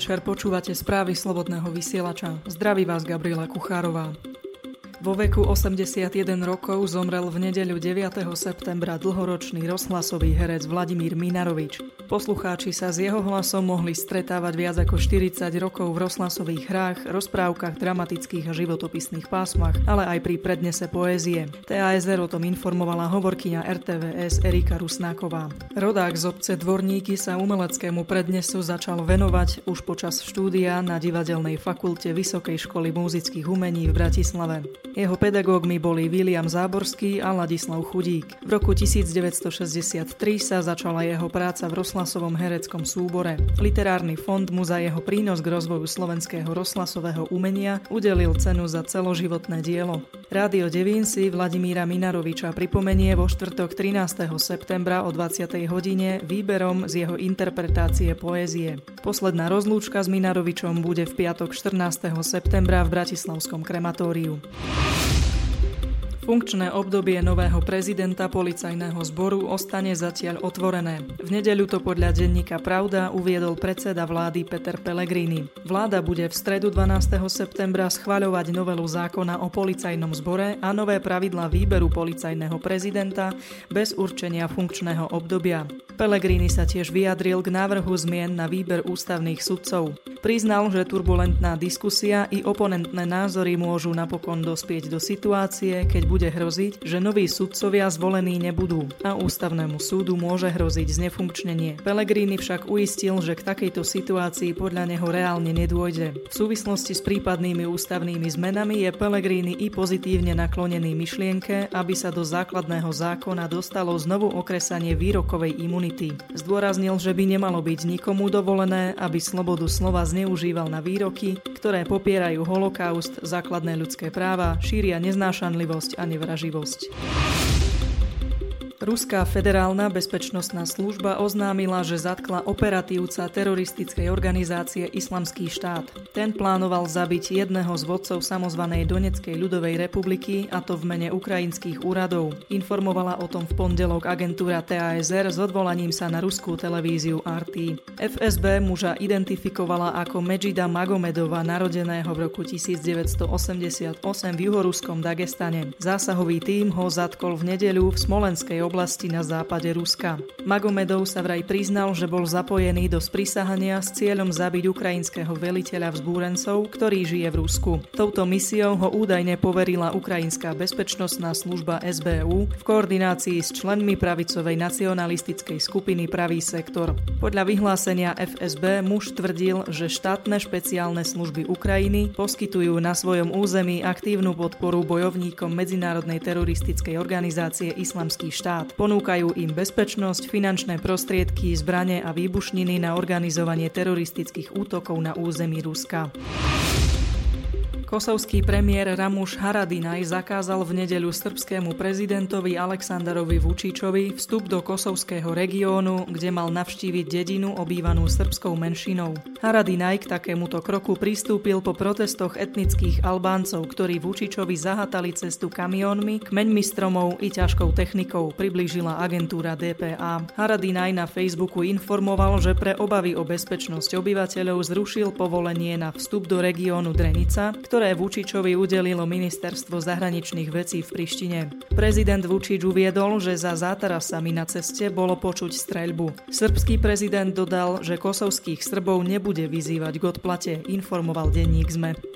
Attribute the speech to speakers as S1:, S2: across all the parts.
S1: večer, počúvate správy Slobodného vysielača. Zdraví vás Gabriela Kuchárová. Vo veku 81 rokov zomrel v nedeľu 9. septembra dlhoročný rozhlasový herec Vladimír Minarovič. Poslucháči sa s jeho hlasom mohli stretávať viac ako 40 rokov v rozhlasových hrách, rozprávkach, dramatických a životopisných pásmach, ale aj pri prednese poézie. TASR o tom informovala hovorkyňa RTVS Erika Rusnáková. Rodák z obce Dvorníky sa umeleckému prednesu začal venovať už počas štúdia na divadelnej fakulte Vysokej školy muzických umení v Bratislave. Jeho pedagógmi boli William Záborský a Ladislav Chudík. V roku 1963 sa začala jeho práca v rozhlasovom hereckom súbore. Literárny fond mu za jeho prínos k rozvoju slovenského rozhlasového umenia udelil cenu za celoživotné dielo. Rádio Devín si Vladimíra Minaroviča pripomenie vo štvrtok 13. septembra o 20. hodine výberom z jeho interpretácie poézie. Posledná rozlúčka s Minarovičom bude v piatok 14. septembra v Bratislavskom krematóriu. Funkčné obdobie nového prezidenta policajného zboru ostane zatiaľ otvorené. V nedeľu to podľa denníka Pravda uviedol predseda vlády Peter Pellegrini. Vláda bude v stredu 12. septembra schvaľovať novelu zákona o policajnom zbore a nové pravidla výberu policajného prezidenta bez určenia funkčného obdobia. Pellegrini sa tiež vyjadril k návrhu zmien na výber ústavných sudcov. Priznal, že turbulentná diskusia i oponentné názory môžu napokon dospieť do situácie, keď bude hroziť, že noví sudcovia zvolení nebudú a ústavnému súdu môže hroziť znefunkčnenie. Pellegrini však uistil, že k takejto situácii podľa neho reálne nedôjde. V súvislosti s prípadnými ústavnými zmenami je Pellegrini i pozitívne naklonený myšlienke, aby sa do základného zákona dostalo znovu okresanie výrokovej imunity. Zdôraznil, že by nemalo byť nikomu dovolené, aby slobodu slova zneužíval na výroky, ktoré popierajú holokaust, základné ľudské práva, šíria neznášanlivosť a nevraživosť. Ruská federálna bezpečnostná služba oznámila, že zatkla operatívca teroristickej organizácie Islamský štát. Ten plánoval zabiť jedného z vodcov samozvanej Doneckej ľudovej republiky, a to v mene ukrajinských úradov. Informovala o tom v pondelok agentúra TASR s odvolaním sa na ruskú televíziu RT. FSB muža identifikovala ako Medžida Magomedova, narodeného v roku 1988 v juhoruskom Dagestane. Zásahový tím ho zatkol v nedeľu v Smolenskej oblasti na západe Ruska. Magomedov sa vraj priznal, že bol zapojený do sprísahania s cieľom zabiť ukrajinského veliteľa vzbúrencov, ktorý žije v Rusku. Touto misiou ho údajne poverila Ukrajinská bezpečnostná služba SBU v koordinácii s členmi pravicovej nacionalistickej skupiny Pravý sektor. Podľa vyhlásenia FSB muž tvrdil, že štátne špeciálne služby Ukrajiny poskytujú na svojom území aktívnu podporu bojovníkom medzinárodnej teroristickej organizácie Islamský štát štát. Ponúkajú im bezpečnosť, finančné prostriedky, zbranie a výbušniny na organizovanie teroristických útokov na území Ruska. Kosovský premiér Ramuš Haradinaj zakázal v nedeľu srbskému prezidentovi Alexanderovi Vučičovi vstup do kosovského regiónu, kde mal navštíviť dedinu obývanú srbskou menšinou. Haradinaj k takémuto kroku pristúpil po protestoch etnických Albáncov, ktorí Vučičovi zahatali cestu kamiónmi, kmeňmi stromov i ťažkou technikou, priblížila agentúra DPA. Haradinaj na Facebooku informoval, že pre obavy o bezpečnosť obyvateľov zrušil povolenie na vstup do regiónu Drenica, ktorý ktoré Vučičovi udelilo ministerstvo zahraničných vecí v Prištine. Prezident Vučič uviedol, že za zátarasami na ceste bolo počuť streľbu. Srbský prezident dodal, že kosovských Srbov nebude vyzývať k odplate, informoval denník ZME.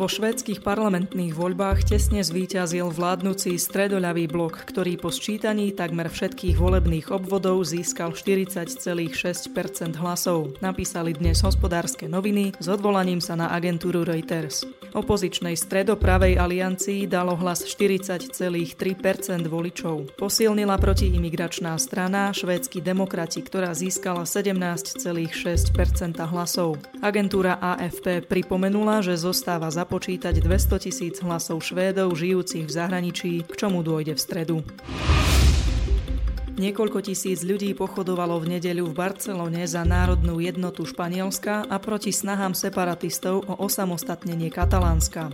S1: Vo švédskych parlamentných voľbách tesne zvíťazil vládnuci stredoľavý blok, ktorý po sčítaní takmer všetkých volebných obvodov získal 40,6% hlasov. Napísali dnes hospodárske noviny s odvolaním sa na agentúru Reuters. Opozičnej stredopravej aliancii dalo hlas 40,3% voličov. Posilnila protiimigračná strana švédsky demokrati, ktorá získala 17,6% hlasov. Agentúra AFP pripomenula, že zostáva za započítať 200 tisíc hlasov Švédov žijúcich v zahraničí, k čomu dôjde v stredu. Niekoľko tisíc ľudí pochodovalo v nedeľu v Barcelone za národnú jednotu Španielska a proti snahám separatistov o osamostatnenie Katalánska.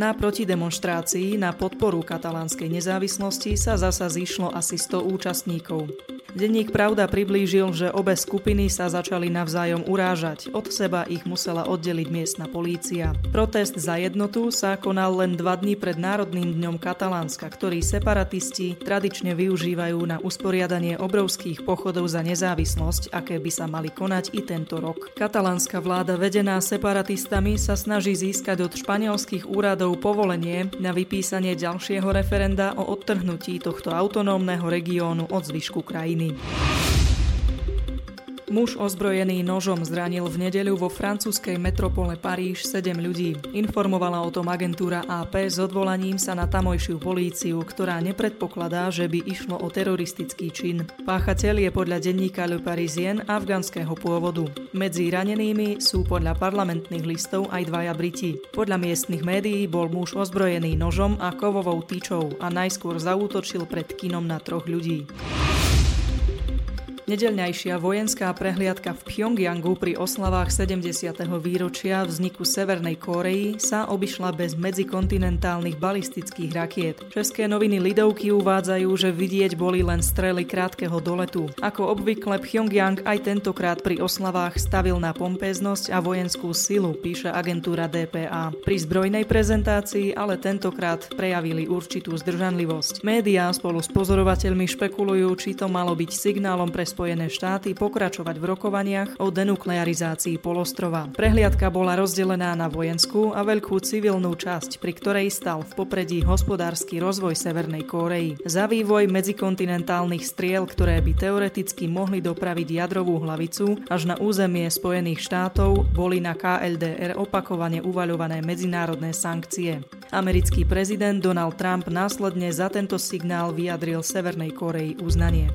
S1: Na protidemonštrácii na podporu katalánskej nezávislosti sa zasa zišlo asi 100 účastníkov. Denník Pravda priblížil, že obe skupiny sa začali navzájom urážať. Od seba ich musela oddeliť miestna polícia. Protest za jednotu sa konal len dva dní pred Národným dňom Katalánska, ktorý separatisti tradične využívajú na usporiadanie obrovských pochodov za nezávislosť, aké by sa mali konať i tento rok. Katalánska vláda vedená separatistami sa snaží získať od španielských úradov povolenie na vypísanie ďalšieho referenda o odtrhnutí tohto autonómneho regiónu od zvyšku krajiny krajiny. Muž ozbrojený nožom zranil v nedeľu vo francúzskej metropole Paríž 7 ľudí. Informovala o tom agentúra AP s odvolaním sa na tamojšiu políciu, ktorá nepredpokladá, že by išlo o teroristický čin. Páchateľ je podľa denníka Le Parisien afgánskeho pôvodu. Medzi ranenými sú podľa parlamentných listov aj dvaja Briti. Podľa miestnych médií bol muž ozbrojený nožom a kovovou tyčou a najskôr zaútočil pred kinom na troch ľudí. Nedeľňajšia vojenská prehliadka v Pyongyangu pri oslavách 70. výročia vzniku Severnej Kórei sa obišla bez medzikontinentálnych balistických rakiet. České noviny Lidovky uvádzajú, že vidieť boli len strely krátkeho doletu. Ako obvykle Pyongyang aj tentokrát pri oslavách stavil na pompeznosť a vojenskú silu, píše agentúra DPA. Pri zbrojnej prezentácii ale tentokrát prejavili určitú zdržanlivosť. Média spolu s pozorovateľmi špekulujú, či to malo byť signálom pre Spojené štáty pokračovať v rokovaniach o denuklearizácii polostrova. Prehliadka bola rozdelená na vojenskú a veľkú civilnú časť, pri ktorej stal v popredí hospodársky rozvoj Severnej Kórei. Za vývoj medzikontinentálnych striel, ktoré by teoreticky mohli dopraviť jadrovú hlavicu až na územie Spojených štátov, boli na KLDR opakovane uvaľované medzinárodné sankcie. Americký prezident Donald Trump následne za tento signál vyjadril Severnej Koreji uznanie.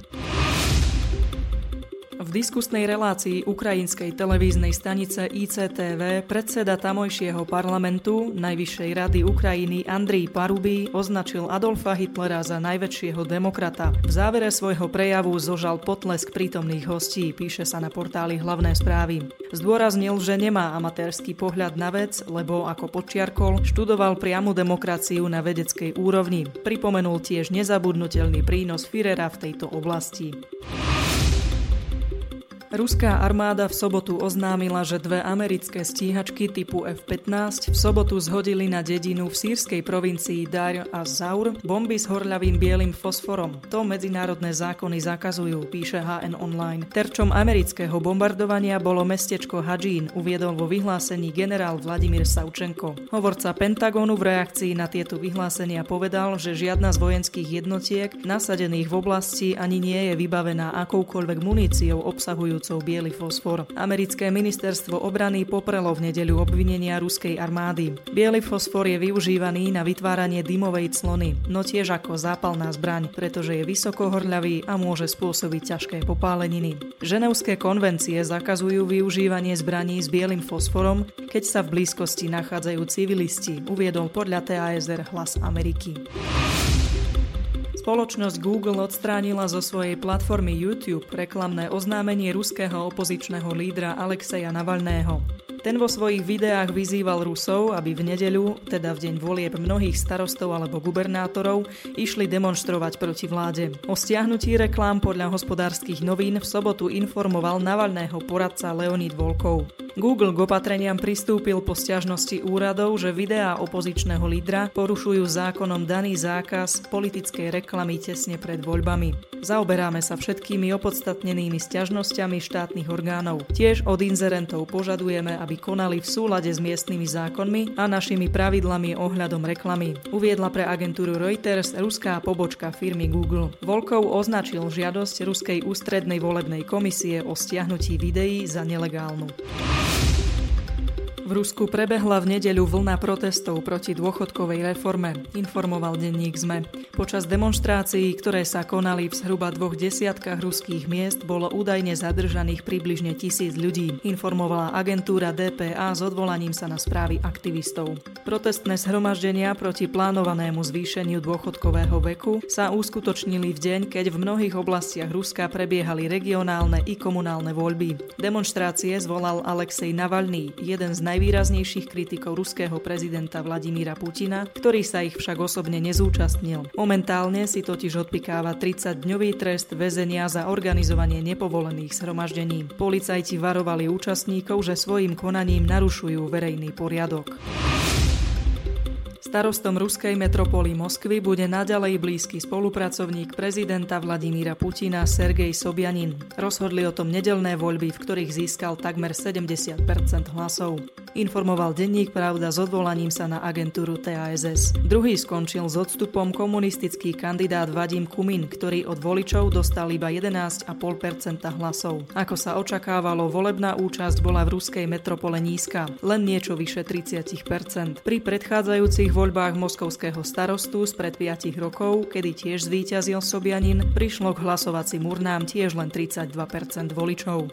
S1: V diskusnej relácii ukrajinskej televíznej stanice ICTV predseda tamojšieho parlamentu Najvyššej rady Ukrajiny Andrii Paruby označil Adolfa Hitlera za najväčšieho demokrata. V závere svojho prejavu zožal potlesk prítomných hostí, píše sa na portáli Hlavné správy. Zdôraznil, že nemá amatérsky pohľad na vec, lebo ako počiarkol, študoval priamu demokraciu na vedeckej úrovni. Pripomenul tiež nezabudnutelný prínos Führera v tejto oblasti. Ruská armáda v sobotu oznámila, že dve americké stíhačky typu F-15 v sobotu zhodili na dedinu v sírskej provincii Dar a Zaur bomby s horľavým bielým fosforom. To medzinárodné zákony zakazujú, píše HN Online. Terčom amerického bombardovania bolo mestečko Hadžín, uviedol vo vyhlásení generál Vladimír Saučenko. Hovorca Pentagonu v reakcii na tieto vyhlásenia povedal, že žiadna z vojenských jednotiek nasadených v oblasti ani nie je vybavená akoukoľvek muníciou obsahujú obsahujúcou biely fosfor. Americké ministerstvo obrany poprelo v nedeľu obvinenia ruskej armády. Biely fosfor je využívaný na vytváranie dymovej clony, no tiež ako zápalná zbraň, pretože je vysoko horľavý a môže spôsobiť ťažké popáleniny. Ženevské konvencie zakazujú využívanie zbraní s bielým fosforom, keď sa v blízkosti nachádzajú civilisti, uviedol podľa TASR hlas Ameriky. Spoločnosť Google odstránila zo svojej platformy YouTube reklamné oznámenie ruského opozičného lídra Alexeja Navalného. Ten vo svojich videách vyzýval Rusov, aby v nedeľu, teda v deň volieb mnohých starostov alebo gubernátorov, išli demonstrovať proti vláde. O stiahnutí reklám podľa hospodárskych novín v sobotu informoval Navalného poradca Leonid Volkov. Google k opatreniam pristúpil po stiažnosti úradov, že videá opozičného lídra porušujú zákonom daný zákaz politickej reklamy tesne pred voľbami. Zaoberáme sa všetkými opodstatnenými stiažnosťami štátnych orgánov. Tiež od inzerentov požadujeme, aby konali v súlade s miestnymi zákonmi a našimi pravidlami ohľadom reklamy. Uviedla pre agentúru Reuters ruská pobočka firmy Google. Volkov označil žiadosť Ruskej ústrednej volebnej komisie o stiahnutí videí za nelegálnu. V Rusku prebehla v nedeľu vlna protestov proti dôchodkovej reforme, informoval denník ZME. Počas demonstrácií, ktoré sa konali v zhruba dvoch desiatkách ruských miest, bolo údajne zadržaných približne tisíc ľudí, informovala agentúra DPA s odvolaním sa na správy aktivistov. Protestné zhromaždenia proti plánovanému zvýšeniu dôchodkového veku sa uskutočnili v deň, keď v mnohých oblastiach Ruska prebiehali regionálne i komunálne voľby. Demonstrácie zvolal Alexej Navalný, jeden z naj najvýraznejších kritikov ruského prezidenta Vladimíra Putina, ktorý sa ich však osobne nezúčastnil. Momentálne si totiž odpikáva 30-dňový trest väzenia za organizovanie nepovolených zhromaždení. Policajti varovali účastníkov, že svojim konaním narušujú verejný poriadok. Starostom ruskej metropoly Moskvy bude naďalej blízky spolupracovník prezidenta Vladimíra Putina Sergej Sobjanin. Rozhodli o tom nedelné voľby, v ktorých získal takmer 70% hlasov. Informoval denník Pravda s odvolaním sa na agentúru TASS. Druhý skončil s odstupom komunistický kandidát Vadim Kumin, ktorý od voličov dostal iba 11,5% hlasov. Ako sa očakávalo, volebná účasť bola v ruskej metropole nízka, len niečo vyše 30% Pri predchádzajúcich voľbách moskovského starostu spred 5 rokov, kedy tiež zvíťazil Sobianin, prišlo k hlasovacím urnám tiež len 32% voličov.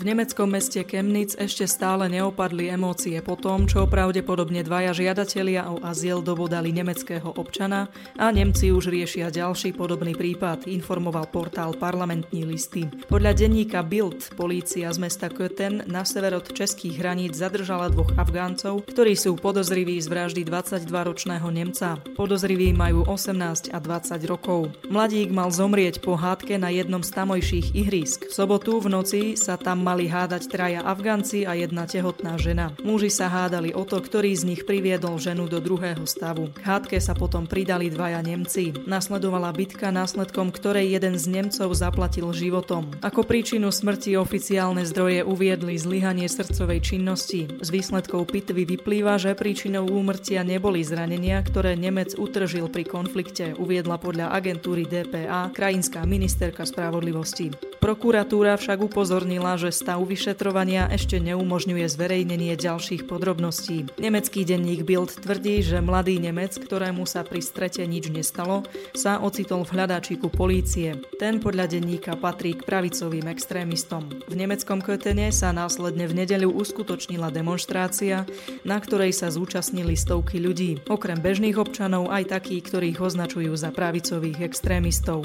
S1: V nemeckom meste Chemnitz ešte stále neopadli emócie po tom, čo pravdepodobne dvaja žiadatelia o azyl dobodali nemeckého občana a Nemci už riešia ďalší podobný prípad, informoval portál Parlamentní listy. Podľa denníka Bild polícia z mesta Köthen na sever od českých hraníc zadržala dvoch Afgáncov, ktorí sú podozriví z vraždy 22-ročného Nemca. Podozriví majú 18 a 20 rokov. Mladík mal zomrieť po hádke na jednom z tamojších ihrisk. V sobotu v noci sa tam mali hádať traja Afganci a jedna tehotná žena. Muži sa hádali o to, ktorý z nich priviedol ženu do druhého stavu. K hádke sa potom pridali dvaja Nemci. Nasledovala bitka, následkom ktorej jeden z Nemcov zaplatil životom. Ako príčinu smrti oficiálne zdroje uviedli zlyhanie srdcovej činnosti. Z výsledkov pitvy vyplýva, že príčinou úmrtia neboli zranenia, ktoré Nemec utržil pri konflikte, uviedla podľa agentúry DPA krajinská ministerka spravodlivosti. Prokuratúra však upozornila, že stav vyšetrovania ešte neumožňuje zverejnenie ďalších podrobností. Nemecký denník Bild tvrdí, že mladý Nemec, ktorému sa pri strete nič nestalo, sa ocitol v hľadáčiku polície. Ten podľa denníka patrí k pravicovým extrémistom. V nemeckom Kötene sa následne v nedeľu uskutočnila demonstrácia, na ktorej sa zúčastnili stovky ľudí, okrem bežných občanov aj takí, ktorých označujú za pravicových extrémistov.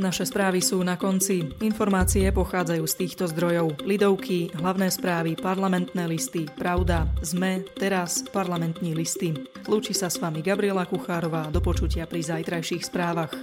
S1: Naše správy sú na konci. Informácie pochádzajú z týchto zdrojov. Lidovky, hlavné správy, parlamentné listy, Pravda, ZME, teraz parlamentní listy. Lúči sa s vami Gabriela Kuchárová. Do počutia pri zajtrajších správach.